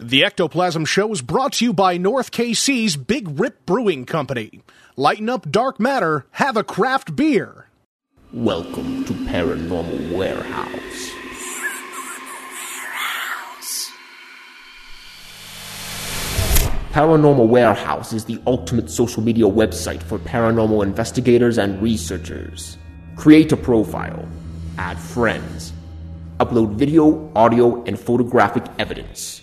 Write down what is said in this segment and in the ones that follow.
The Ectoplasm Show is brought to you by North KC's Big Rip Brewing Company. Lighten up dark matter, have a craft beer. Welcome to Paranormal Warehouse. Paranormal Warehouse is the ultimate social media website for paranormal investigators and researchers. Create a profile, add friends, upload video, audio, and photographic evidence,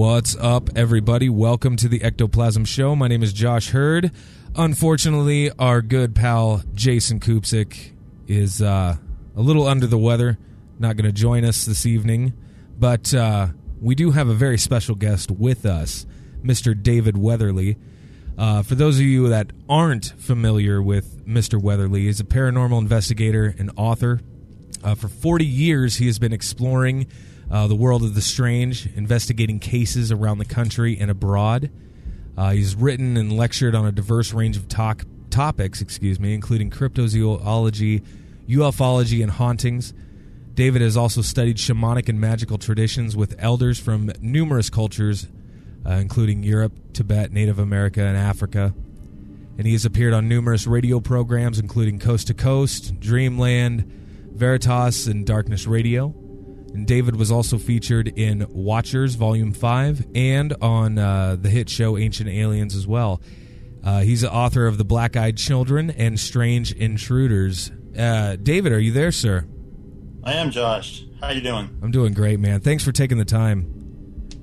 What's up, everybody? Welcome to the Ectoplasm Show. My name is Josh Hurd. Unfortunately, our good pal Jason Kupsik is uh, a little under the weather, not going to join us this evening. But uh, we do have a very special guest with us, Mr. David Weatherly. Uh, for those of you that aren't familiar with Mr. Weatherly, he's a paranormal investigator and author. Uh, for 40 years, he has been exploring uh, the world of the strange, investigating cases around the country and abroad. Uh, he's written and lectured on a diverse range of talk, topics, excuse me, including cryptozoology, ufology, and hauntings. David has also studied shamanic and magical traditions with elders from numerous cultures, uh, including Europe, Tibet, Native America, and Africa. And he has appeared on numerous radio programs, including Coast to Coast, Dreamland, Veritas, and Darkness Radio. And David was also featured in Watchers Volume 5 and on uh, the hit show Ancient Aliens as well. Uh, he's the author of The Black Eyed Children and Strange Intruders. Uh, David, are you there, sir? I am, Josh. How you doing? I'm doing great, man. Thanks for taking the time.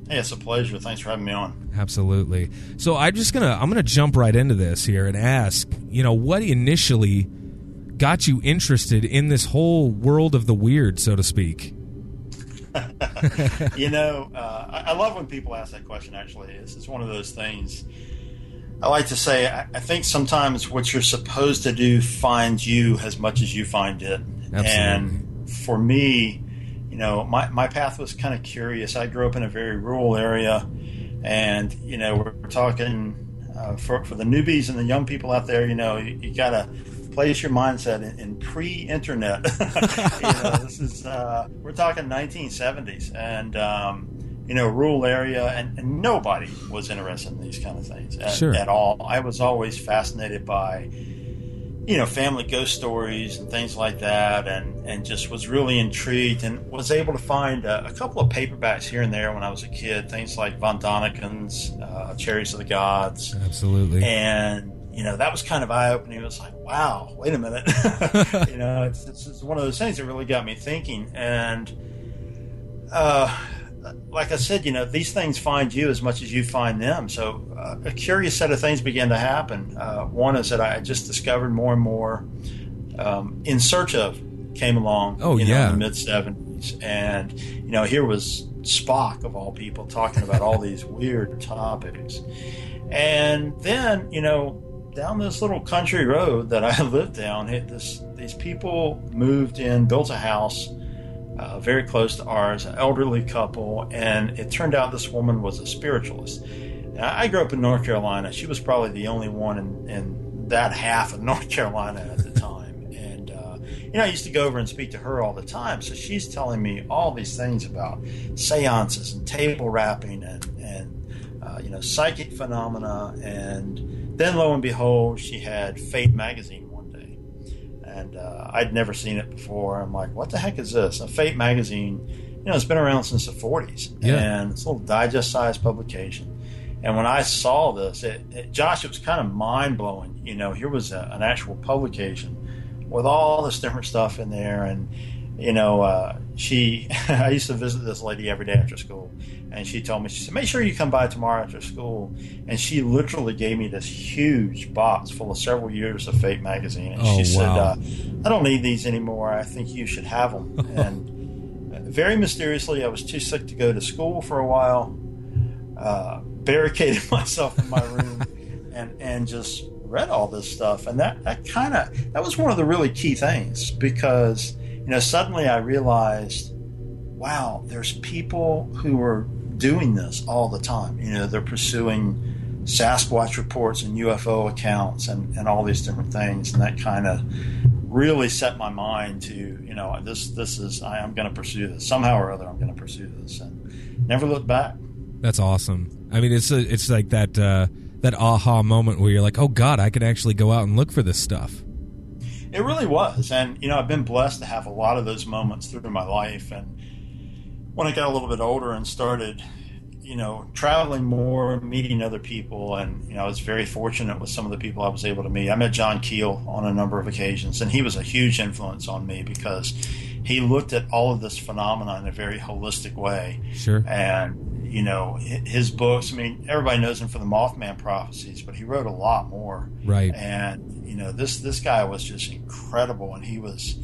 Hey, it's a pleasure. Thanks for having me on. Absolutely. So I'm just gonna I'm gonna jump right into this here and ask, you know, what initially got you interested in this whole world of the weird, so to speak? you know, uh, I, I, love when people ask that question. Actually, it's, it's one of those things. I like to say, I, I, think sometimes what you're supposed to do finds you as much as you find it. Absolutely. And for me, you know, my, my path was kind of curious. I grew up in a very rural area, and you know, we're talking uh, for for the newbies and the young people out there. You know, you, you gotta place your mindset in, in pre-internet. you know, this is uh, we're talking 1970s, and um, you know, rural area, and, and, nobody was interested in these kind of things at, sure. at all. I was always fascinated by you know family ghost stories and things like that, and and just was really intrigued and was able to find a, a couple of paperbacks here and there when I was a kid. Things like Von Daniken's uh, Chariots of the Gods, absolutely, and you know, that was kind of eye opening. It was like, wow, wait a minute. you know, it's, it's, it's, one of those things that really got me thinking. And, uh, like I said, you know, these things find you as much as you find them. So uh, a curious set of things began to happen. Uh, one is that I just discovered more and more um, In Search of came along oh, you know, yeah. in the mid 70s. And, you know, here was Spock, of all people, talking about all these weird topics. And then, you know, down this little country road that I lived down, this these people moved in, built a house uh, very close to ours, an elderly couple, and it turned out this woman was a spiritualist. Now, I grew up in North Carolina. She was probably the only one in, in that half of North Carolina at the time. And, uh, you know, I used to go over and speak to her all the time. So she's telling me all these things about seances and table rapping and, and uh, you know, psychic phenomena and then lo and behold, she had Fate magazine one day, and uh, I'd never seen it before. I'm like, what the heck is this? A Fate magazine, you know, it's been around since the 40s, yeah. and it's a little digest-sized publication. And when I saw this, it, it, Josh, it was kind of mind blowing. You know, here was a, an actual publication with all this different stuff in there, and you know, uh, she. I used to visit this lady every day after school, and she told me she said, "Make sure you come by tomorrow after school." And she literally gave me this huge box full of several years of Fate magazine, and Oh, she said, uh, "I don't need these anymore. I think you should have them." and very mysteriously, I was too sick to go to school for a while. Uh, barricaded myself in my room and and just read all this stuff. And that that kind of that was one of the really key things because you know suddenly I realized, wow, there's people who are doing this all the time. You know, they're pursuing Sasquatch reports and UFO accounts and, and all these different things, and that kind of really set my mind to you know this this is I am going to pursue this somehow or other I'm going to pursue this and never look back. That's awesome. I mean, it's a, it's like that uh, that aha moment where you're like, oh God, I could actually go out and look for this stuff. It really was, and you know I've been blessed to have a lot of those moments through my life. And when I got a little bit older and started, you know, traveling more, meeting other people, and you know I was very fortunate with some of the people I was able to meet. I met John Keel on a number of occasions, and he was a huge influence on me because he looked at all of this phenomena in a very holistic way Sure. and you know his books. I mean, everybody knows him for the Mothman prophecies, but he wrote a lot more. Right. And you know, this this guy was just incredible, and he was,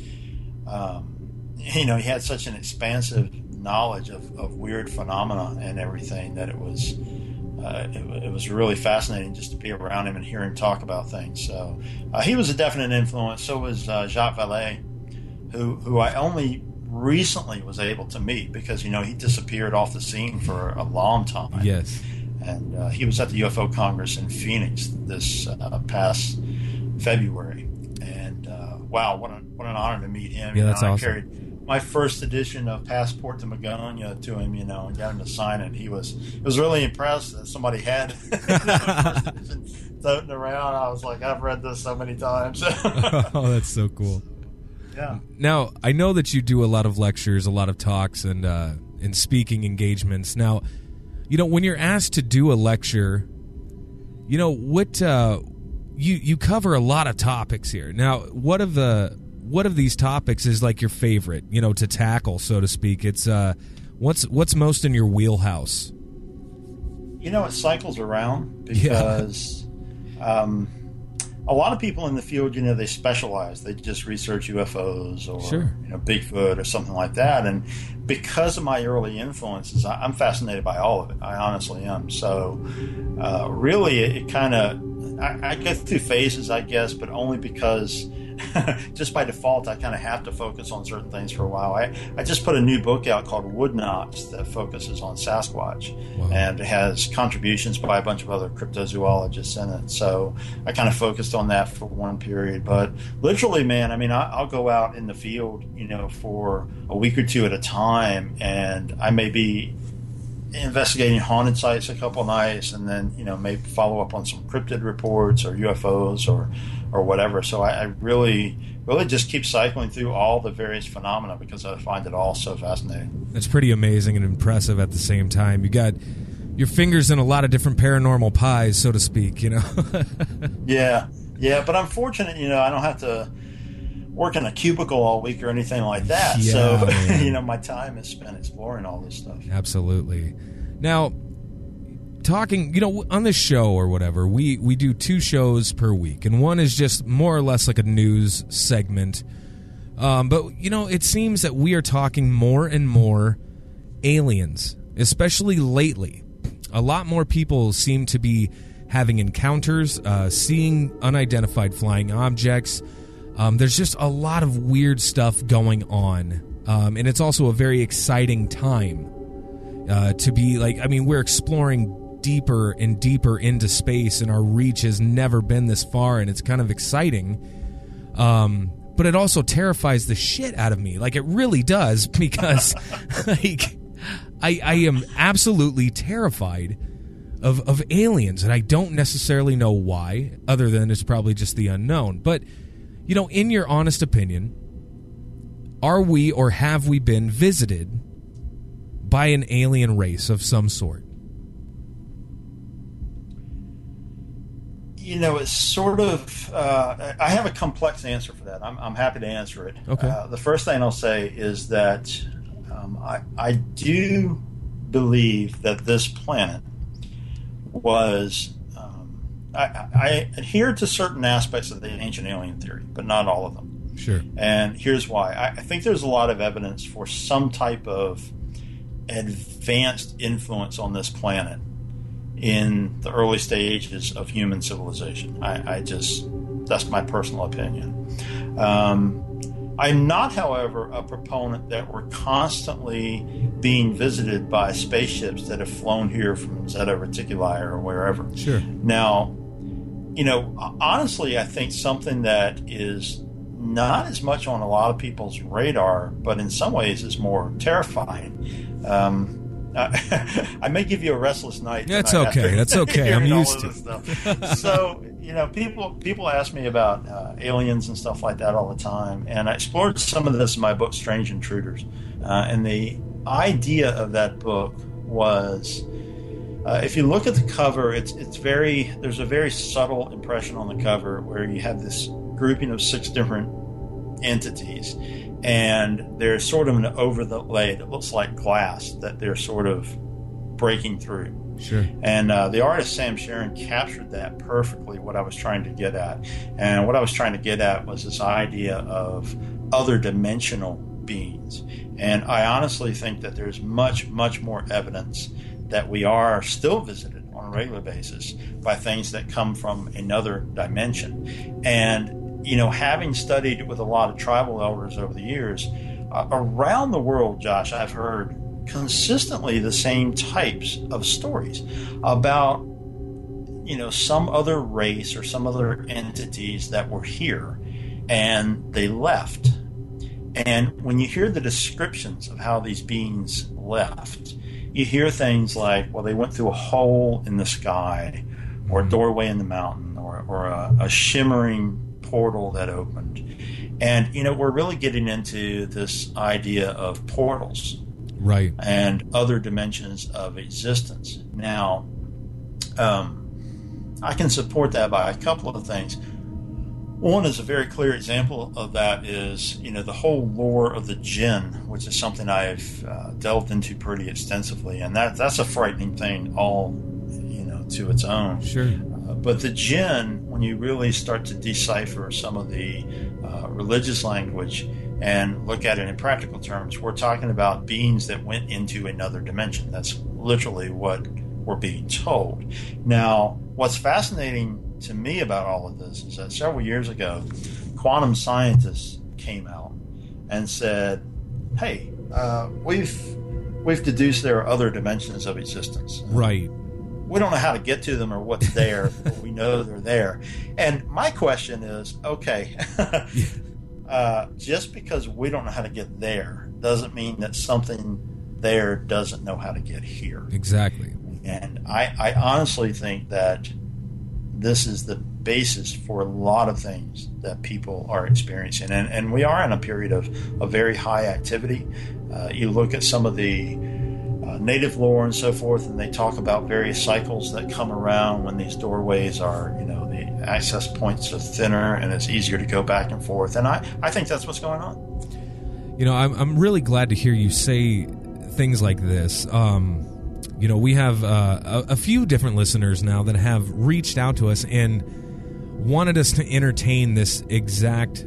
um, you know, he had such an expansive knowledge of, of weird phenomena and everything that it was. Uh, it, it was really fascinating just to be around him and hear him talk about things. So uh, he was a definite influence. So was uh, Jacques Vallée, who who I only recently was able to meet because you know he disappeared off the scene for a long time. Yes. and uh, he was at the UFO Congress in Phoenix this uh, past February. And uh, wow, what an what an honor to meet him. Yeah, You that's know, awesome. My first edition of Passport to Magonia to him, you know, and got him to sign it. He was was really impressed that somebody had the first edition floating around. I was like, I've read this so many times. oh, that's so cool. yeah. Now, I know that you do a lot of lectures, a lot of talks, and uh, and speaking engagements. Now, you know when you're asked to do a lecture, you know what uh, you you cover a lot of topics here. Now, what of the what of these topics is like your favorite? You know, to tackle, so to speak. It's uh, what's what's most in your wheelhouse. You know, it cycles around because um, a lot of people in the field, you know, they specialize. They just research UFOs or Sure. you know Bigfoot or something like that. And because of my early influences, I- I'm fascinated by all of it. I honestly am. So, uh, really, it, it kind of I, I go through phases, I guess, but only because. just by default, I kind of have to focus on certain things for a while. I, I just put a new book out called Wood Knocks that focuses on Sasquatch, Wow. and it has contributions by a bunch of other cryptozoologists in it. So I kind of focused on that for one period. But literally, man, I mean, I, I'll go out in the field, you know, for a week or two at a time, and I may be investigating haunted sites a couple nights, and then you know maybe follow up on some cryptid reports or UFOs or or whatever. So I, I really really just keep cycling through all the various phenomena because I find it all so fascinating. That's pretty amazing and impressive at the same time. You got your fingers in a lot of different paranormal pies, so to speak. You know. Yeah, yeah, but I'm fortunate, you know, I don't have to work in a cubicle all week or anything like that. Yeah, so, man. you know, my time is spent exploring all this stuff. Absolutely. Now, talking, you know, on this show or whatever, we we do two shows per week, and one is just more or less like a news segment. Um, but you know, it seems that we are talking more and more aliens, especially lately. A lot more people seem to be having encounters, uh, seeing unidentified flying objects. Um, there's just a lot of weird stuff going on, um, and it's also a very exciting time uh, to be like i mean we're exploring deeper and deeper into space and our reach has never been this far and it's kind of exciting. Um, but it also terrifies the shit out of me. Like it really does because like I, I am absolutely terrified of, of aliens and i don't necessarily know why other than it's probably just the unknown. But you know in your honest opinion are we or have we been visited by an alien race of some sort. you know, it's sort of. Uh, I have a complex answer for that. I'm, I'm happy to answer it. Okay. Uh, the first thing I'll say is that um, I, I do believe that this planet was. I, I adhere to certain aspects of the ancient alien theory, but not all of them. Sure. And here's why. I, I think there's a lot of evidence for some type of advanced influence on this planet in the early stages of human civilization. I, I just, that's my personal opinion. Um, I'm not, however, a proponent that we're constantly being visited by spaceships that have flown here from Zeta Reticuli or wherever. Sure. Now, you know, honestly, I think something that is not as much on a lot of people's radar, but in some ways is more terrifying. Um, I may give you a restless night. That's okay. That's okay. I'm used to stuff. so you know, people people ask me about uh, aliens and stuff like that all the time, and I explored some of this in my book, Strange Intruders, uh, and the idea of that book was. Uh, if you look at the cover, it's it's very there's a very subtle impression on the cover where you have this grouping of six different entities, and there's sort of an overlay that looks like glass that they're sort of breaking through. Sure. And uh, the artist Sam Shearon captured that perfectly, what I was trying to get at. And what I was trying to get at was this idea of other dimensional beings. And I honestly think that there's much, much more evidence that we are still visited on a regular basis by things that come from another dimension. And, you know, having studied with a lot of tribal elders over the years, uh, around the world, Josh, I've heard consistently the same types of stories about you know some other race or some other entities that were here and they left and when you hear the descriptions of how these beings left you hear things like well they went through a hole in the sky or a doorway in the mountain or, or a, a shimmering portal that opened and you know we're really getting into this idea of portals Right. and other dimensions of existence. Now, um, I can support that by a couple of things. One is a very clear example of that is, you know, the whole lore of the jinn, which is something I've uh, delved into pretty extensively, and that that's a frightening thing all, you know, to its own. Sure. Uh, but the jinn, when you really start to decipher some of the uh, religious language and look at it in practical terms, we're talking about beings that went into another dimension. That's literally what we're being told. Now, what's fascinating to me about all of this is that several years ago, quantum scientists came out and said, "Hey, uh, we've we've deduced there are other dimensions of existence." Right. we don't know how to get to them or what's there, but we know they're there. And my question is, okay, uh, just because we don't know how to get there doesn't mean that something there doesn't know how to get here. Exactly. And I, I honestly think that this is the basis for a lot of things that people are experiencing. And, and we are in a period of, of very high activity. Uh, you look at some of the uh, native lore and so forth, and they talk about various cycles that come around when these doorways are, you know, the access points are thinner and it's easier to go back and forth. And I, I think that's what's going on. You know, I'm I'm really glad to hear you say things like this. Um, you know, we have uh, a, a few different listeners now that have reached out to us and wanted us to entertain this exact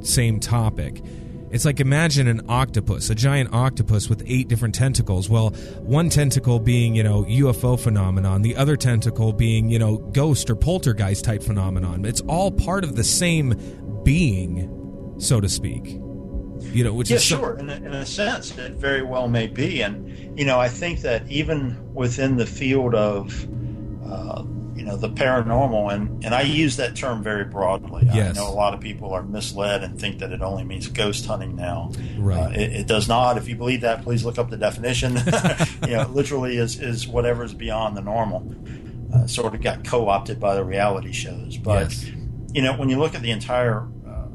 same topic. It's like imagine an octopus, a giant octopus with eight different tentacles. Well, one tentacle being, you know, UFO phenomenon, the other tentacle being, you know, ghost or poltergeist type phenomenon. It's all part of the same being, so to speak. You know, which Yeah, is sure. In a, in a sense, it very well may be. And, you know, I think that even within the field of, uh, you know, the paranormal, and, and I use that term very broadly. Yes. I know a lot of people are misled and think that it only means ghost hunting now. Right. Uh, it, it does not. If you believe that, please look up the definition. you know, literally is, is whatever is beyond the normal. Uh, sort of got co opted by the reality shows. But, Yes. you know, when you look at the entire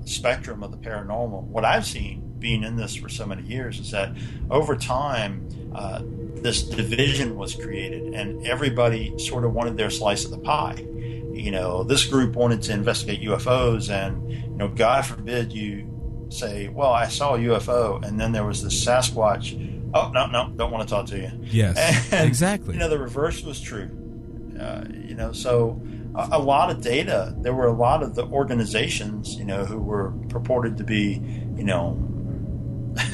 spectrum of the paranormal, what I've seen being in this for so many years is that over time, uh, this division was created, and everybody sort of wanted their slice of the pie. you know, this group wanted to investigate UFOs, and you know, God forbid you say, "Well, I saw a UFO," and then there was this Sasquatch. Oh no, no, don't want to talk to you. Yes, And, exactly. You know, the reverse was true. Uh, you know, so a, a lot of data. There were a lot of the organizations, you know, who were purported to be, you know,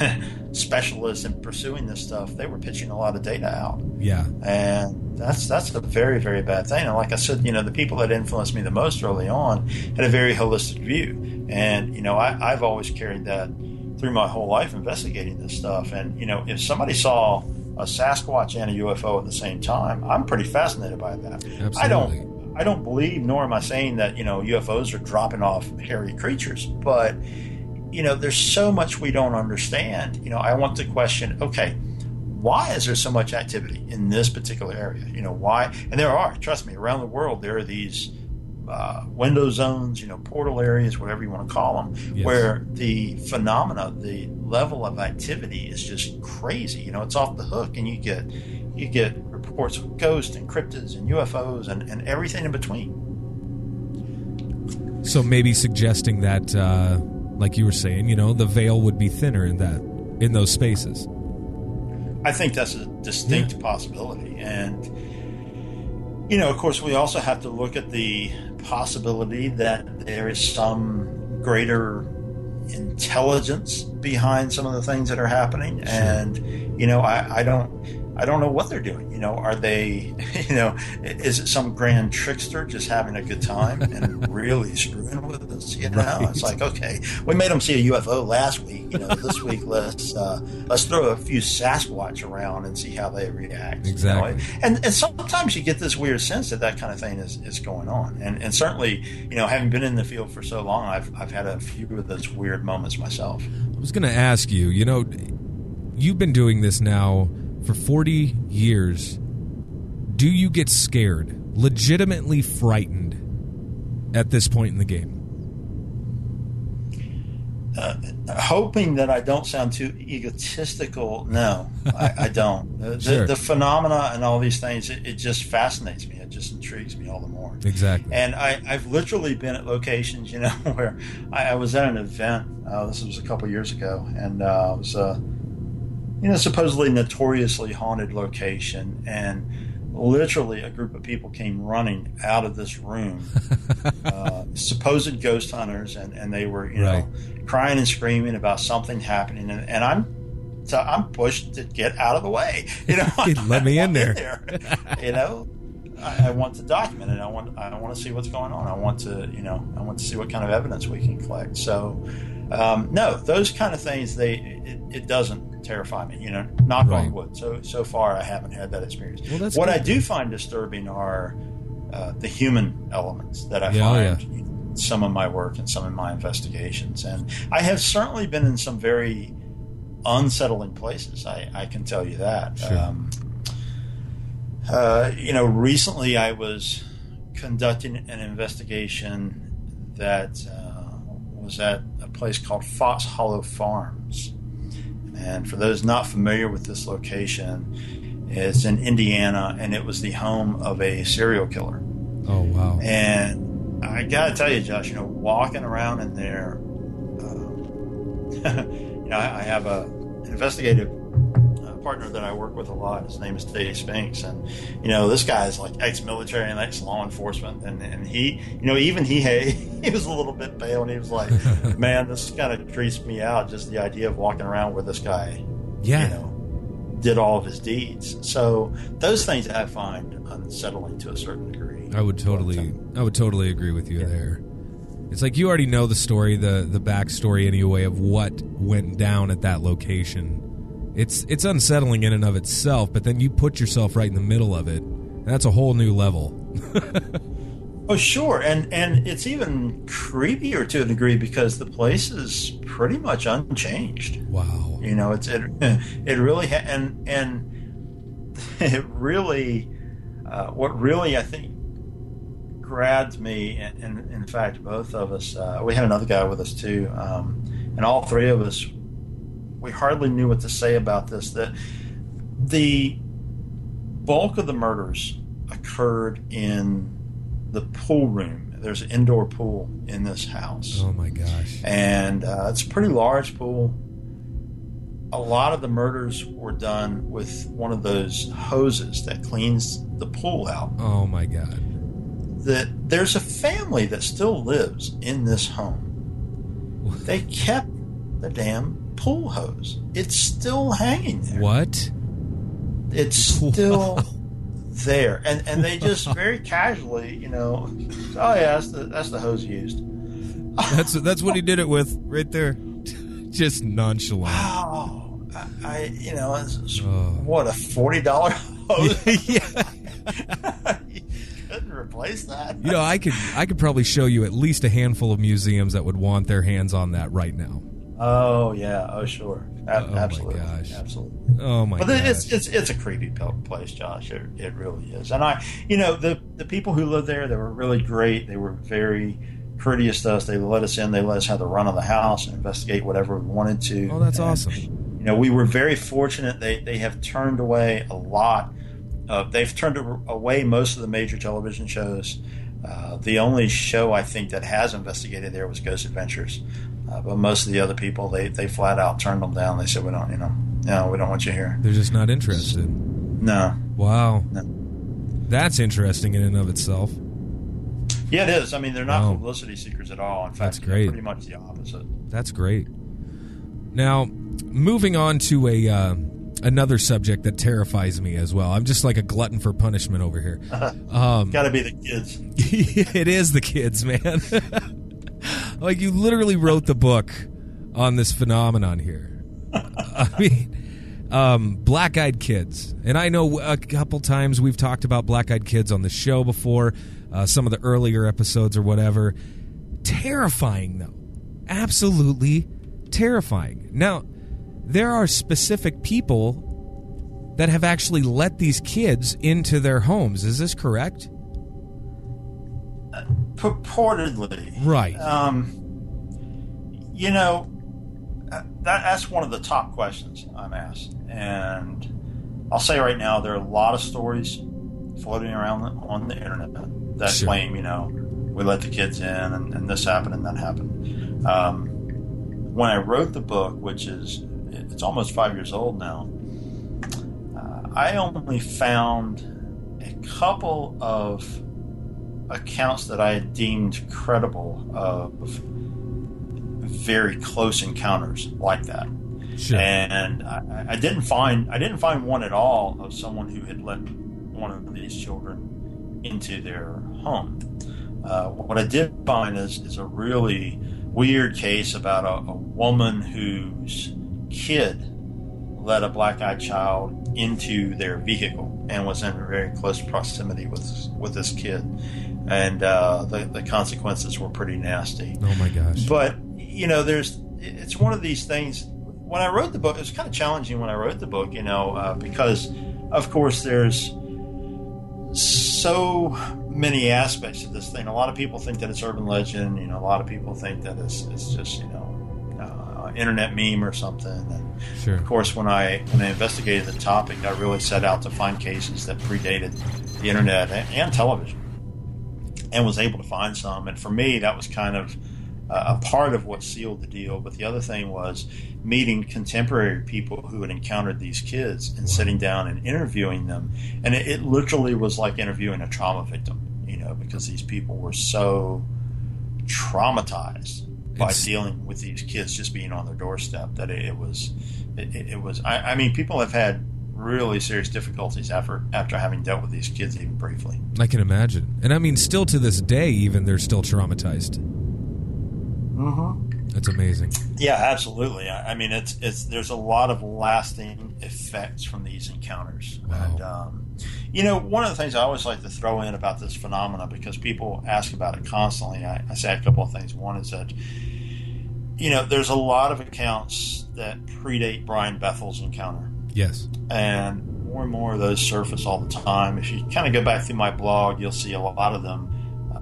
specialists in pursuing this stuff. They were pitching a lot of data out yeah, and that's that's a very very bad thing. And like I said, you know, the people that influenced me the most early on had a very holistic view, and you know, I, I've always carried that through my whole life investigating this stuff. And you know, if somebody saw a Sasquatch and a UFO at the same time, I'm pretty fascinated by that. absolutely. I don't. I don't believe, nor am I saying that you know UFOs are dropping off hairy creatures, but you know, there's so much we don't understand. You know, I want to question. Okay, why is there so much activity in this particular area? You know, why? And there are, trust me, around the world, there are these uh, window zones, you know, portal areas, whatever you want to call them, Yes. where the phenomena, the level of activity is just crazy. You know, it's off the hook, and you get you get reports of ghosts and cryptids and UFOs and, and everything in between. So maybe suggesting that, uh, like you were saying, you know, the veil would be thinner in that in those spaces. I think that's a distinct possibility. And, you know, of course, we also have to look at the possibility that there is some greater intelligence behind some of the things that are happening. And, you know, I, I don't. I don't know what they're doing. You know, are they, you know, is it some grand trickster just having a good time and really screwing with us? You know, Right. it's like, okay, we made them see a UFO last week. You know, this week let's uh, let's throw a few Sasquatch around and see how they react. you know? Exactly. And and sometimes you get this weird sense that that kind of thing is, is going on. And and certainly, you know, having been in the field for so long, I've I've had a few of those weird moments myself. I was going to ask you, you know, you've been doing this now for 40 years. Do you get scared, legitimately frightened at this point in the game? hoping that I don't sound too egotistical. No, I, I don't. The, Sure. the phenomena and all these things, it, it just fascinates me. It just intrigues me all the more. Exactly. And I, I've literally been at locations, you know, where I, I was at an event. Uh, this was a couple years ago, and uh, it was a, you know, supposedly notoriously haunted location, and literally a group of people came running out of this room, uh, supposed ghost hunters, and, and they were, you know, crying and screaming about something happening, and, and I'm so I'm pushed to get out of the way. You know, Let me I in there. you know, I, I want to document it. I want I want to see what's going on. I want to you know I want to see what kind of evidence we can collect. So, um, no, those kind of things they it, it doesn't terrify me. You know, knock Right. on wood. So so far I haven't had that experience. Well, what good. I do find disturbing are uh, the human elements that I Yeah, oh, find. yeah. in Some of my work and some of my investigations, and I have certainly been in some very unsettling places. I, I can tell you that. Sure. Um, uh, you know, recently I was conducting an investigation that uh, was at a place called Fox Hollow Farms. And for those not familiar with this location, it's in Indiana and it was the home of a serial killer. Oh, wow. And I got to tell you, Josh, you know, walking around in there, uh, you know, I, I have a an investigative partner that I work with a lot. His name is Dave Spinks, and you know, this guy is like ex-military and ex-law enforcement, and and he, you know, even he he was a little bit pale, and he was like, "Man, this kind of creeps me out. Just the idea of walking around with this guy, Yeah. you know." Did all of his deeds, so those things I find unsettling to a certain degree. I would totally, I would totally agree with you there. It's like you already know the story, the the backstory anyway of what went down at that location. It's it's unsettling in and of itself, but then you put yourself right in the middle of it, and that's a whole new level. Oh, sure, and and it's even creepier to a degree because the place is pretty much unchanged. Wow. You know, it's it it really ha- and and it really uh, what really I think grabbed me, and, and in fact, both of us, uh, we had another guy with us too, um, and all three of us, we hardly knew what to say about this. That the bulk of the murders occurred in the pool room. There's an indoor pool in this house, Oh my gosh. and uh, it's a pretty large pool. A lot of the murders were done with one of those hoses that cleans the pool out. Oh my god. That there's a family that still lives in this home. They kept the damn pool hose. It's still hanging there. What? It's still there, and and they just very casually, you know, oh yeah, that's the that's the hose used. That's that's what he did it with right there. Just nonchalant. Wow, I, I you know, it's, it's- Oh. what a forty dollar hose. yeah. you couldn't replace that. You know, I could I could probably show you at least a handful of museums that would want their hands on that right now. Oh yeah, oh sure, A- Oh, my absolutely, gosh. absolutely. Oh my But god. it's it's it's a creepy place, Josh. It, it really is. And I, you know, the the people who lived there, they were really great. They were very courteous to us. They let us in. They let us have the run of the house and investigate whatever we wanted to. Oh, that's And, awesome. You know, we were very fortunate. They they have turned away a lot. Uh, they've turned away most of the major television shows. Uh, the only show I think that has investigated there was Ghost Adventures. Uh, but most of the other people, they, they flat out turned them down. They said, "We don't, you know, no, we don't want you here." They're just not interested. No, Wow. No. That's interesting in and of itself. Yeah, it is. I mean, they're not Wow. publicity seekers at all. In fact, That's great. pretty much the opposite. That's great. Now, moving on to a uh, another subject that terrifies me as well. I'm just like a glutton for punishment over here. Um, Got to be the kids. it is the kids, man. like you literally wrote the book on this phenomenon here. I mean, um, black-eyed kids, and I know a couple times we've talked about black-eyed kids on the show before, uh, some of the earlier episodes or whatever. Terrifying, though, absolutely terrifying. Now, there are specific people that have actually let these kids into their homes. Is this correct? Purportedly, Right. Um, you know, uh, that, that's one of the top questions I'm asked, and I'll say right now there are a lot of stories floating around on the internet that Sure. claim, you know, we let the kids in, and, and this happened and that happened. Um, when I wrote the book, which is it's almost five years old now, uh, I only found a couple of accounts that I had deemed credible of very close encounters like that. Sure. And I, I didn't find I didn't find one at all of someone who had let one of these children into their home. Uh, what I did find is is a really weird case about a, a woman whose kid let a black-eyed child into their vehicle and was in very close proximity with with this kid, and uh, the the consequences were pretty nasty. oh my gosh. But you know, there's it's one of these things. When I wrote the book, it was kind of challenging when I wrote the book, you know, uh, because of course there's so many aspects of this thing. A lot of people think that it's urban legend. You know, a lot of people think that it's, it's just you know, uh, internet meme or something. And Sure. of course, when I when I investigated the topic, I really set out to find cases that predated the internet and, and television, and was able to find some. And for me, that was kind of a part of what sealed the deal. But the other thing was meeting contemporary people who had encountered these kids and sitting down and interviewing them. And it, it literally was like interviewing a trauma victim, you know, because these people were so traumatized by It's- dealing with these kids just being on their doorstep that it, it was it, it, it was I, I mean people have had really serious difficulties after after having dealt with these kids even briefly I can imagine. And I mean, still to this day, even they're still traumatized. mm-hmm. That's amazing. yeah absolutely I, I mean it's it's there's a lot of lasting effects from these encounters Wow. and um, you know one of the things I always like to throw in about this phenomena because people ask about it constantly I, I say a couple of things one is that you know there's a lot of accounts that predate Brian Bethel's encounter Yes. and more and more of those surface all the time. If you kind of go back through my blog, you'll see a lot of them.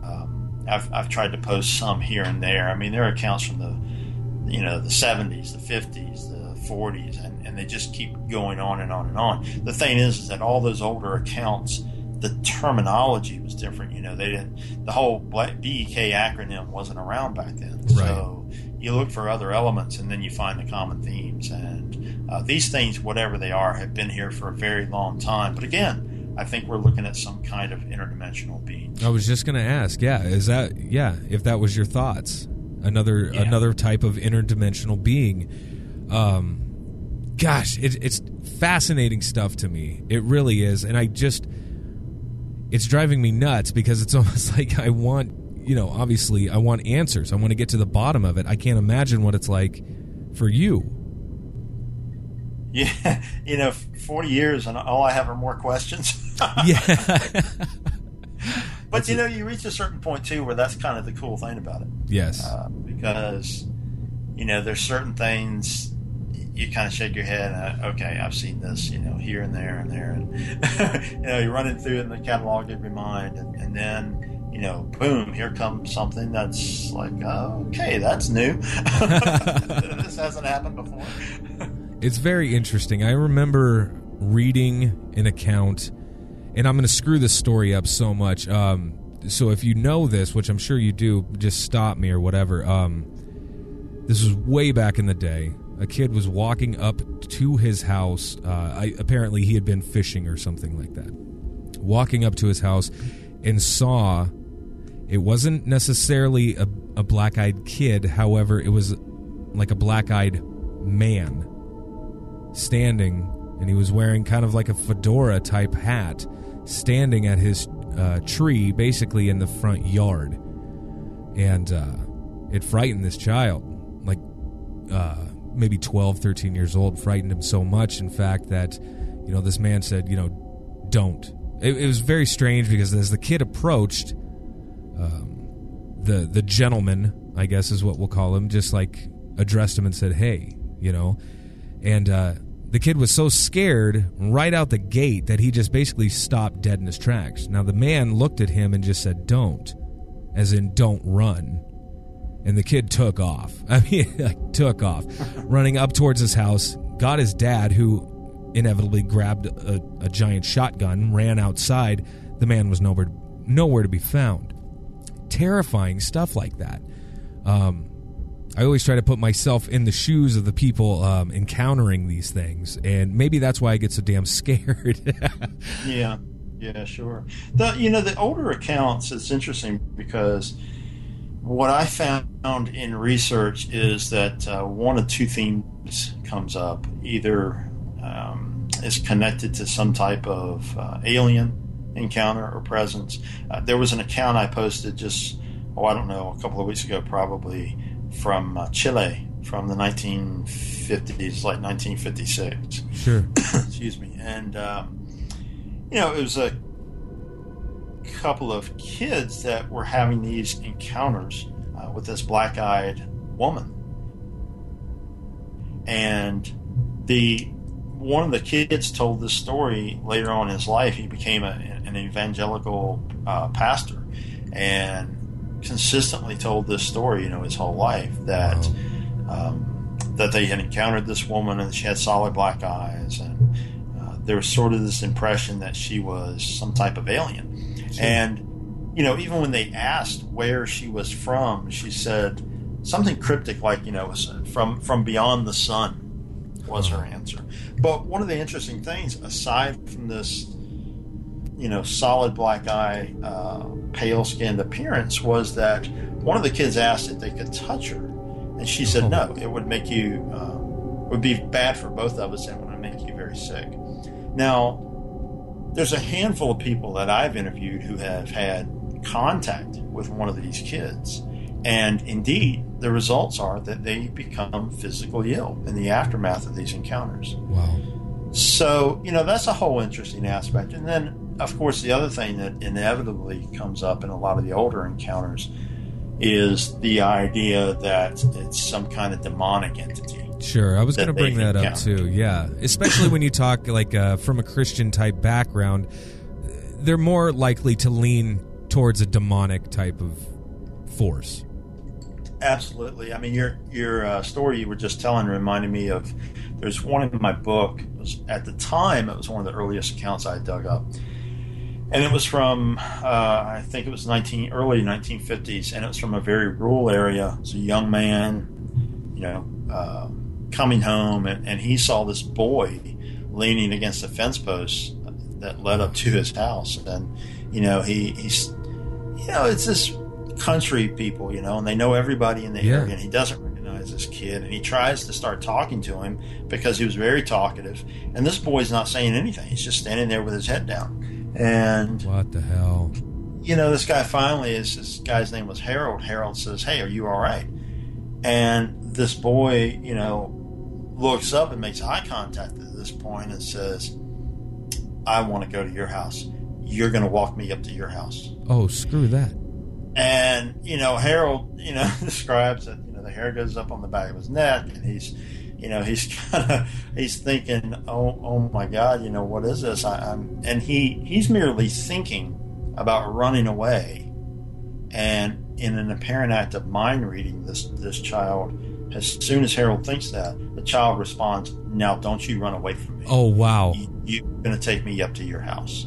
Um, I've, I've tried to post some here and there. I mean, there are accounts from the, you know, the 70s, the 50s, the 40s, and, and they just keep going on and on and on. The thing is, is that all those older accounts the terminology was different. You know, they didn't. The whole BEK acronym wasn't around back then. Right. So you look for other elements, and then you find the common themes. And uh, these things, whatever they are, have been here for a very long time. But again, I think we're looking at some kind of interdimensional being. I was just going to ask, yeah, is that yeah? If that was your thoughts, another yeah. another type of interdimensional being. Um, gosh, it, it's fascinating stuff to me. It really is, and I just it's driving me nuts because it's almost like I want, you know, obviously I want answers. I want to get to the bottom of it. I can't imagine what it's like for you. Yeah, you know, 40 years and all I have are more questions. yeah. but that's you know, you reach a certain point too where that's kind of the cool thing about it. Yes. Uh, because you know, there's certain things you kind of shake your head. Uh, okay, I've seen this, you know, here and there and there, and you know, you're running through it in the catalog of your mind, and, and then you know, boom, here comes something that's like, oh, okay, that's new. this hasn't happened before. It's very interesting. I remember reading an account, and I'm going to screw this story up so much. Um, so if you know this, which I'm sure you do, just stop me or whatever. Um, this was way back in the day a kid was walking up to his house. Uh, I, apparently, he had been fishing or something like that. Walking up to his house and saw it wasn't necessarily a, a black eyed kid, however, it was like a black eyed man standing, and he was wearing kind of like a fedora type hat, standing at his uh, tree, basically in the front yard. And uh, it frightened this child. Like, uh, maybe 12, 13 years old frightened him so much, in fact, that, you know, this man said, you know, don't. It, it was very strange because as the kid approached, um, the, the gentleman, I guess is what we'll call him, just like addressed him and said, hey, you know, and, uh, the kid was so scared right out the gate that he just basically stopped dead in his tracks. Now, the man looked at him and just said, Don't, as in, don't run and the kid took off. I mean, like, took off, running up towards his house. Got his dad, who inevitably grabbed a, a, giant shotgun, ran outside. The man was nowhere, nowhere to be found. Terrifying stuff like that. Um, I always try to put myself in the shoes of the people um, encountering these things, and maybe that's why I get so damn scared. yeah, yeah, sure. The you know the older accounts. It's interesting because what I found in research is that uh, one of two themes comes up. Either um, is connected to some type of uh, alien encounter or presence. Uh, there was an account I posted just, oh, I don't know, a couple of weeks ago probably from uh, Chile from the 1950s, like 1956. Sure. Excuse me. And, um, you know, it was a couple of kids that were having these encounters uh, with this black eyed woman. And the one of the kids told this story later on in his life. He became a, an evangelical uh, pastor and consistently told this story, you know, his whole life that um, that they had encountered this woman and she had solid black eyes and uh, there was sort of this impression that she was some type of alien. And, you know, even when they asked where she was from, she said something cryptic like, you know, from, from beyond the sun was her answer. But one of the interesting things, aside from this, you know, solid black eye, uh, pale skinned appearance, was that one of the kids asked if they could touch her. And she said, no, it would make you, uh, would be bad for both of us and would make you very sick. Now, there's a handful of people that I've interviewed who have had contact with one of these kids. And indeed, the results are that they become physically ill in the aftermath of these encounters. Wow. So, you know, that's a whole interesting aspect. And then, of course, the other thing that inevitably comes up in a lot of the older encounters is the idea that it's some kind of demonic entity Sure, I was going to bring that up too. Yeah, especially when you talk like uh, from a Christian type background, they're more likely to lean towards a demonic type of force. Absolutely. I mean, your your uh, story you were just telling reminded me of. There's one in my book. Was at the time, it was one of the earliest accounts I dug up, and it was from uh, I think it was 19 early 1950s, and it was from a very rural area. It's a young man, you know, uh, coming home, and, and he saw this boy leaning against a fence post that led up to his house, and you know he he's you know it's this country people, you know, and they know everybody in the Yeah. area, and he doesn't recognize this kid, and he tries to start talking to him because he was very talkative, and this boy's not saying anything; he's just standing there with his head down, and What the hell? you know, this guy finally is this guy's name was Harold. Harold says, Hey, are you all right? And this boy, you know, looks up and makes eye contact at this point and says, I want to go to your house. You're going to walk me up to your house. Oh, screw that. And, you know, Harold, you know, describes that, you know, the hair goes up on the back of his neck and he's, you know, he's kind of, he's thinking, oh, oh my God, you know, what is this? I, I'm, and he, he's merely thinking about running away. And in an apparent act of mind reading, this, this child, as soon as Harold thinks that, the child responds, now don't you run away from me. Oh, wow. You, you're going to take me up to your house.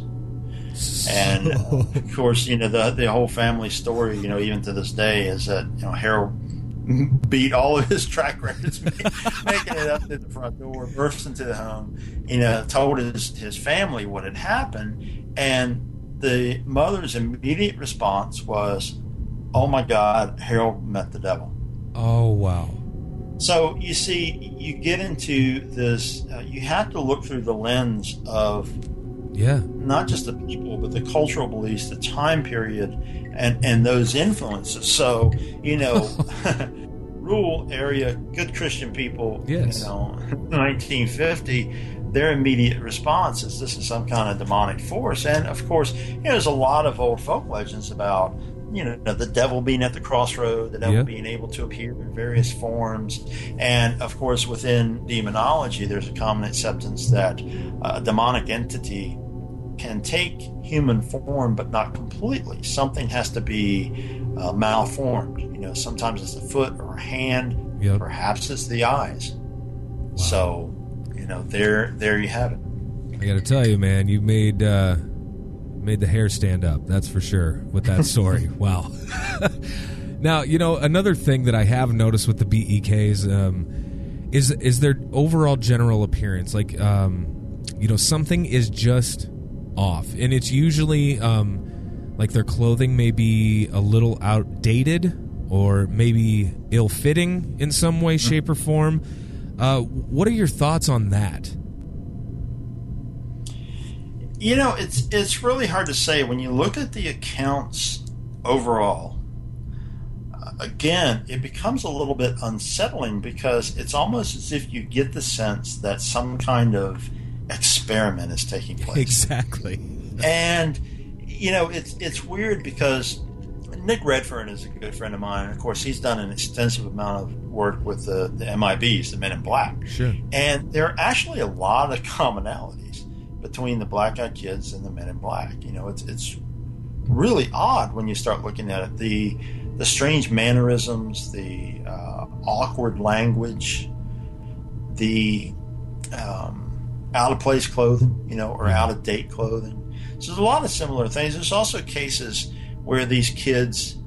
And uh, of course, you know the the whole family story. You know, even to this day, is that you know Harold beat all of his track records, making it up to the front door, burst into the home. You know, told his his family what had happened, and the mother's immediate response was, "Oh my God, Harold met the devil." Oh, wow. So you see, you get into this. Uh, you have to look through the lens of Yeah. not just the people, but the cultural beliefs, the time period, and and those influences. So you know, rural area, good Christian people. Yes. You know, 1950, their immediate response is this is some kind of demonic force, and of course, you know, there's a lot of old folk legends about. You know, the devil being at the crossroad, the devil Yeah. being able to appear in various forms. And of course, within demonology, there's a common acceptance that uh, a demonic entity can take human form, but not completely. Something has to be uh, malformed. You know, sometimes it's a foot or a hand. Yep. Perhaps it's the eyes. So, you know, there, there you have it. I got to tell you, man, you made uh, made the hair stand up. That's for sure with that story. wow. now, you know, another thing that I have noticed with the BEKs um, is is their overall general appearance. Like, um, you know, something is just off, and it's usually um, like their clothing may be a little outdated or maybe ill fitting in some way, shape, or form. Uh, what are your thoughts on that? You know, it's it's really hard to say when you look at the accounts overall. uh, Again, it becomes a little bit unsettling because it's almost as if you get the sense that some kind of experiment is taking place. Exactly. and you know it's it's weird because Nick Redfern is a good friend of mine. Of course, he's done an extensive amount of work with the, the MIBs, the Men in Black, Sure. and there are actually a lot of commonalities between the Black Eyed Kids and the Men in Black. You know, it's it's really odd when you start looking at it. The the strange mannerisms, the uh, awkward language, the um, out of place clothing, you know, or out of date clothing. So there's a lot of similar things. There's also cases where these kids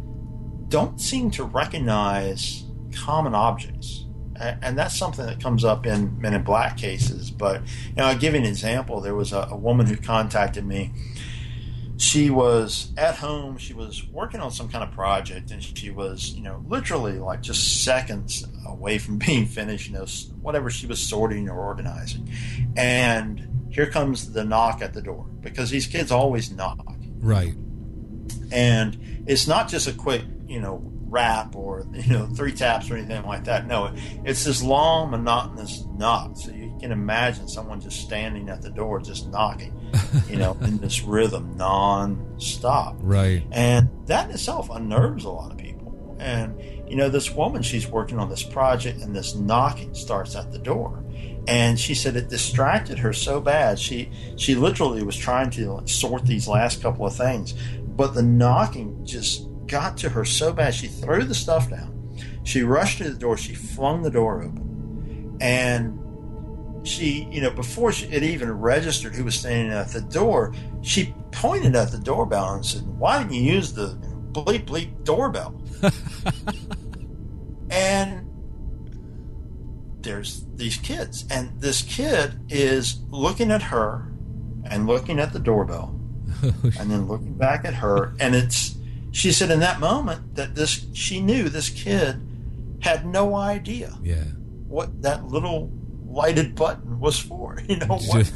don't seem to recognize common objects. And that's something that comes up in Men in Black cases. But, you know, I'll give you an example. There was a, a woman who contacted me. She was at home. She was working on some kind of project, and she was, you know, literally like just seconds away from being finished. You know, whatever she was sorting or organizing, and here comes the knock at the door because these kids always knock Right. and it's not just a quick you know rap or you know three taps or anything like that no it's this long monotonous knock so can imagine someone just standing at the door just knocking you know in this rhythm non-stop. Right. and that in itself unnerves a lot of people. And you know this woman she's working on this project and this knocking starts at the door. And she said it distracted her so bad she she literally was trying to like, sort these last couple of things. But the knocking just got to her so bad she threw the stuff down. She rushed to the door she flung the door open. And she, you know, before she, it even registered who was standing at the door, she pointed at the doorbell and said, "Why didn't you use the bleep bleep doorbell?" and there's these kids, and this kid is looking at her and looking at the doorbell, and then looking back at her, and it's. She said in that moment that this she knew this kid had no idea Yeah. what that little lighted button was for. You know what?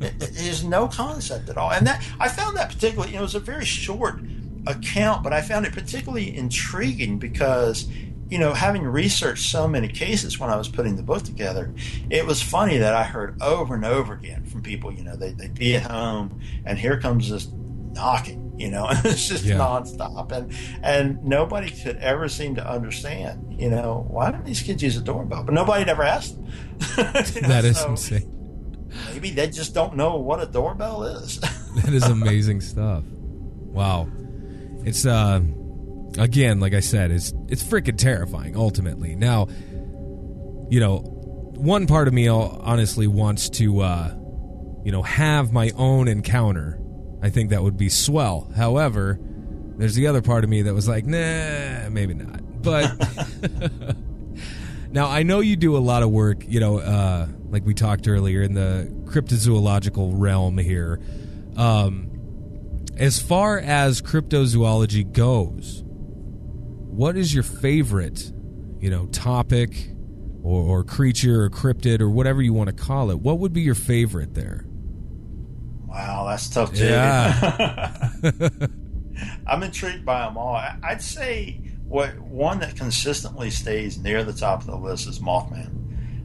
it, is no concept at all. And that I found that particularly. you know, It was a very short account, but I found it particularly intriguing because. You know, having researched so many cases when I was putting the book together, it was funny that I heard over and over again from people. You know, they they'd be at home, and here comes this knocking. You know, and it's just Yeah. nonstop, and and nobody could ever seem to understand. You know, why don't these kids use a doorbell? But nobody ever asked them. You know, That is so insane. Maybe they just don't know what a doorbell is. That is amazing stuff. Wow. It's uh again, like I said, it's it's freaking terrifying ultimately. Now, you know, one part of me honestly wants to uh you know, have my own encounter. I think that would be swell. However, there's the other part of me that was like, nah, maybe not. But now I know you do a lot of work, you know, uh, like we talked earlier in the cryptozoological realm here. Um, as far as cryptozoology goes, what is your favorite, you know, topic or, or creature or cryptid or whatever you want to call it? What would be your favorite there? Wow, that's tough too. Yeah. I'm intrigued by them all. I'd say what one that consistently stays near the top of the list is Mothman.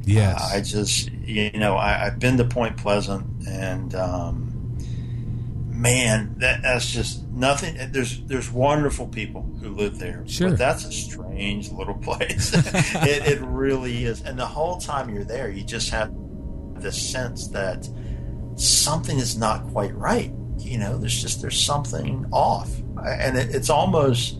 Yes. Uh, I just, you know, I, I've been to Point Pleasant, and um, man, that that's just nothing. There's there's wonderful people who live there, Sure. but that's a strange little place. it, it really is, and the whole time you're there, you just have this sense that something is not quite right. You know, there's just there's something off, and it, it's almost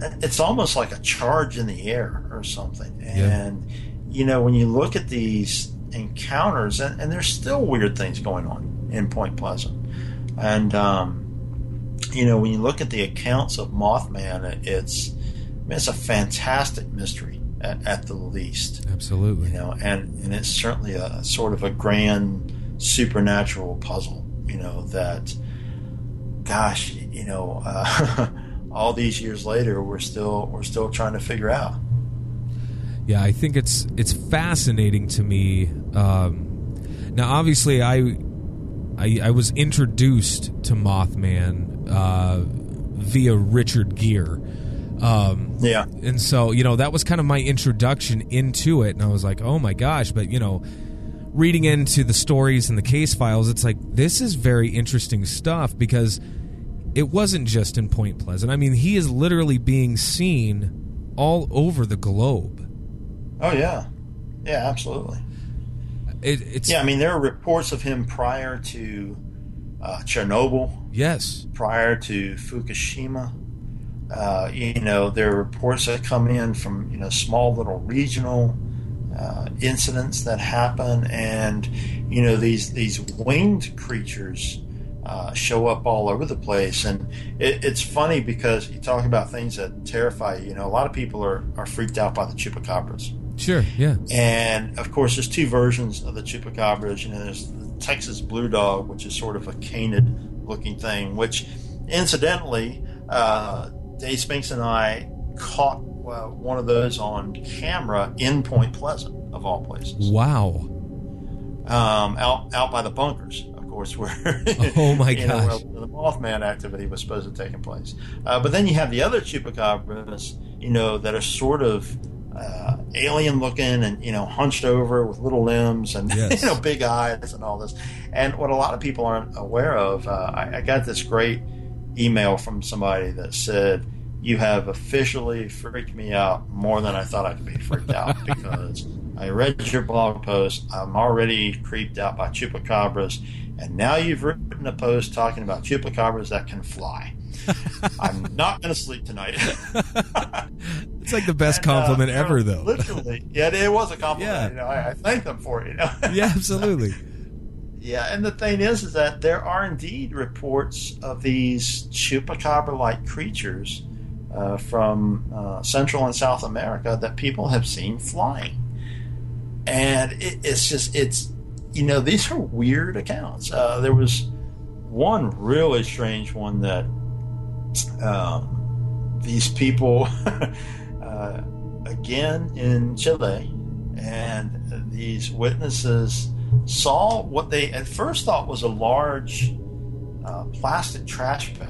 it's almost like a charge in the air or something. And you know, when you look at these encounters, and, and there's still weird things going on in Point Pleasant, and um, you know, when you look at the accounts of Mothman, it's it's a fantastic mystery at, at the least Absolutely. you know, and and it's certainly a sort of a grand supernatural puzzle, you know, that, gosh, you know, uh, all these years later, we're still we're still trying to figure out. Yeah, I think it's it's fascinating to me. Um, now, obviously, I, I I was introduced to Mothman uh, via Richard Gere, um, Yeah, and so you know that was kind of my introduction into it. And I was like, oh my gosh! But you know, reading into the stories and the case files, it's like this is very interesting stuff because it wasn't just in Point Pleasant. I mean, he is literally being seen all over the globe. oh yeah, yeah, absolutely. It, it's Yeah, I mean, there are reports of him prior to uh, Chernobyl, yes, prior to Fukushima. Uh, you know, there are reports that come in from you know small little regional uh, incidents that happen, and you know these these winged creatures uh, show up all over the place. And it, it's funny because you talk about things that terrify you. You know, a lot of people are are freaked out by the chupacabras. sure, yeah, And of course, there's two versions of the chupacabras. You know, there's the Texas blue dog, which is sort of a canid looking thing, which incidentally, uh, Dave Spinks and I caught uh, one of those on camera in Point Pleasant, of all places, wow, um, out out by the bunkers, of course, where Oh, my you know, gosh. where the Mothman activity was supposed to take place. Uh, but then you have the other chupacabras, you know, that are sort of uh, alien looking and you know hunched over with little limbs and Yes. you know big eyes and all this. And what a lot of people aren't aware of, uh, I, I got this great email from somebody that said. You have officially freaked me out more than I thought I could be freaked out because I read your blog post. I'm already creeped out by chupacabras, and now you've written a post talking about chupacabras that can fly. I'm not going to sleep tonight. it's like the best And, uh, compliment they're ever, though. Literally, yeah, it was a compliment. Yeah. You know, I, I thank them for it. You know, yeah, absolutely. Yeah, and the thing is, is that there are indeed reports of these chupacabra-like creatures uh, from uh, Central and South America that people have seen flying, and it, it's just it's you know these are weird accounts. Uh, there was one really strange one that um, these people uh, again in Chile, and these witnesses saw what they at first thought was a large uh, plastic trash bag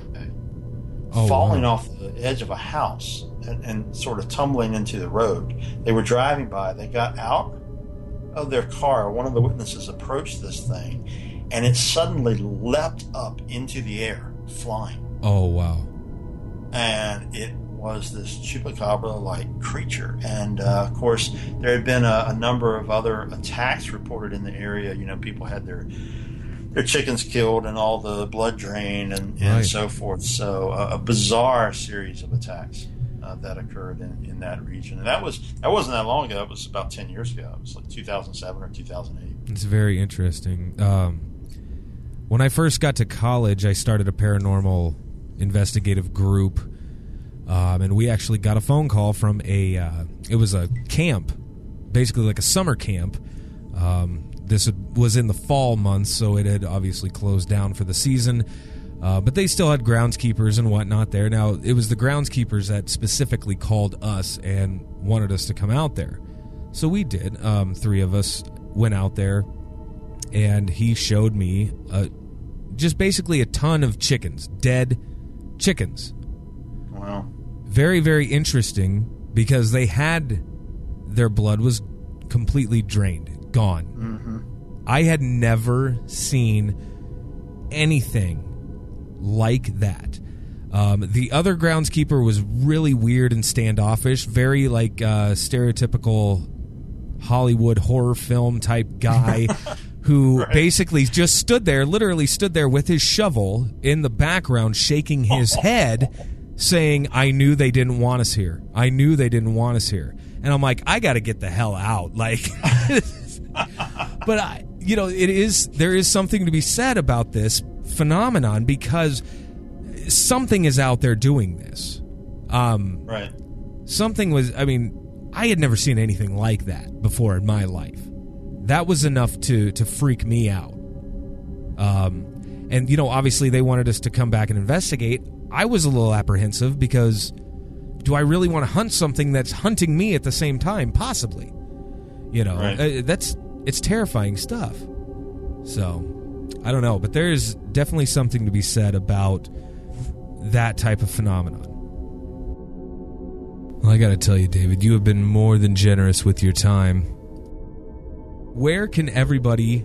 Oh, falling wow. off the edge of a house and, and sort of tumbling into the road. They were driving by. They got out of their car. One of the witnesses approached this thing, and it suddenly leapt up into the air, flying. Oh wow. And it was this chupacabra-like creature. And uh, of course, there had been a, a number of other attacks reported in the area. You know, people had their their chickens killed and all the blood drained and, and Right. so forth. So uh, a bizarre series of attacks uh, that occurred in, in that region. And that was that wasn't that long ago. It was about ten years ago. It was like 2007 or 2008. It's very interesting. Um, when I first got to college, I started a paranormal investigative group, um, and we actually got a phone call from a. Uh, it was a camp, basically like a summer camp. Um, this was in the fall months, so it had obviously closed down for the season. Uh, but they still had groundskeepers and whatnot there. Now, it was the groundskeepers that specifically called us and wanted us to come out there. So we did. Um, three of us went out there, and he showed me uh, just basically a ton of chickens, dead chickens. Wow. Very, very interesting because they had their blood was completely drained, gone. I had never seen anything like that. Um, the other groundskeeper was really weird and standoffish, very like uh, stereotypical Hollywood horror film type guy who basically just stood there, literally stood there with his shovel in the background, shaking his head, saying, I knew they didn't want us here. I knew they didn't want us here. And I'm like, I got to get the hell out. Like, but I, you know, it is, there is something to be said about this phenomenon because something is out there doing this. Um, Right. something was i mean i had never seen anything like that before in my life that was enough to to freak me out um and you know obviously they wanted us to come back and investigate i was a little apprehensive because do i really want to hunt something that's hunting me at the same time possibly you know Right. uh, that's it's terrifying stuff so i don't know but there is definitely something to be said about that type of phenomenon well, I gotta tell you, David, you have been more than generous with your time. Where can everybody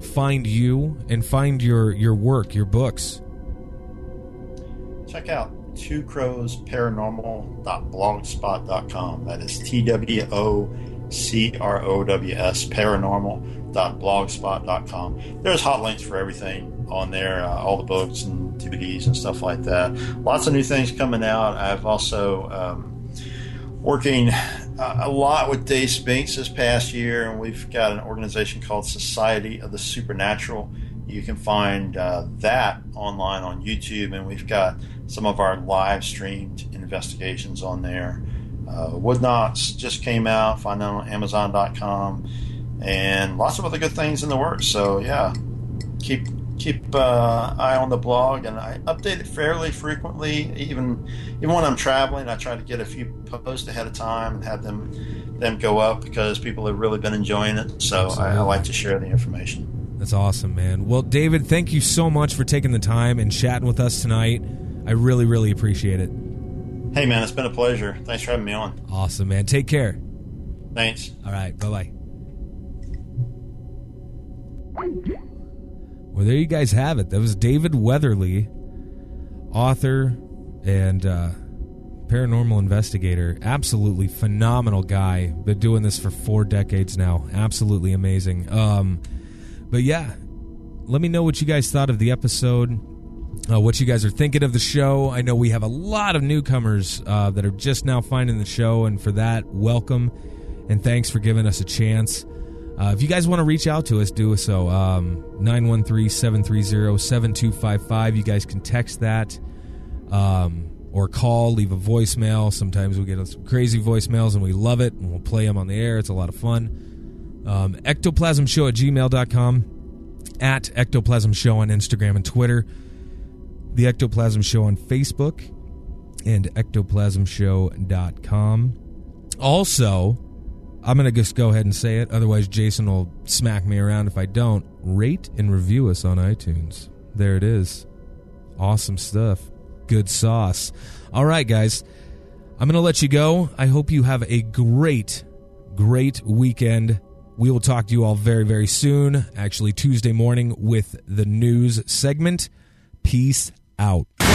find you and find your, your work, your books? Check out Two Crows Paranormal.blogspot.com. That is T W O C R O W S Paranormal.blogspot.com. There's hot links for everything on there, uh, all the books and DVDs and stuff like that. Lots of new things coming out. I've also um, working uh, a lot with Dave Spinks this past year, and we've got an organization called Society of the Supernatural. You can find uh, that online on YouTube, and we've got some of our live streamed investigations on there. Uh, Wood Knocks just came out, find that on Amazon.com, and lots of other good things in the works. So, yeah, keep keep uh, eye on the blog, and I update it fairly frequently. Even even when I'm traveling, I try to get a few posts ahead of time and have them them go up because people have really been enjoying it. So I, I like to share the information. That's awesome, man. Well, David, thank you so much for taking the time and chatting with us tonight. I really, really appreciate it. Hey man, it's been a pleasure. Thanks for having me on. Awesome, man. Take care. Thanks. All right. Bye bye. Well, there you guys have it. That was David Weatherly, author and uh, paranormal investigator. Absolutely phenomenal guy. Been doing this for four decades now. Absolutely amazing. Um, but yeah, let me know what you guys thought of the episode. Uh, what you guys are thinking of the show. I know we have a lot of newcomers uh, that are just now finding the show, and for that, welcome and thanks for giving us a chance. Uh, if you guys want to reach out to us, do so. Um, 913 730 7255. You guys can text that um, or call, leave a voicemail. Sometimes we get some crazy voicemails and we love it and we'll play them on the air. It's a lot of fun. Um, ectoplasmshow at gmail.com, at ectoplasm show on Instagram and Twitter, the ectoplasm show on Facebook, and ectoplasmshow.com. Also, I'm going to just go ahead and say it. Otherwise, Jason will smack me around if I don't. Rate and review us on iTunes. There it is. Awesome stuff. Good sauce. All right, guys. I'm going to let you go. I hope you have a great, great weekend. We will talk to you all very, very soon. Actually, Tuesday morning with the news segment. Peace out.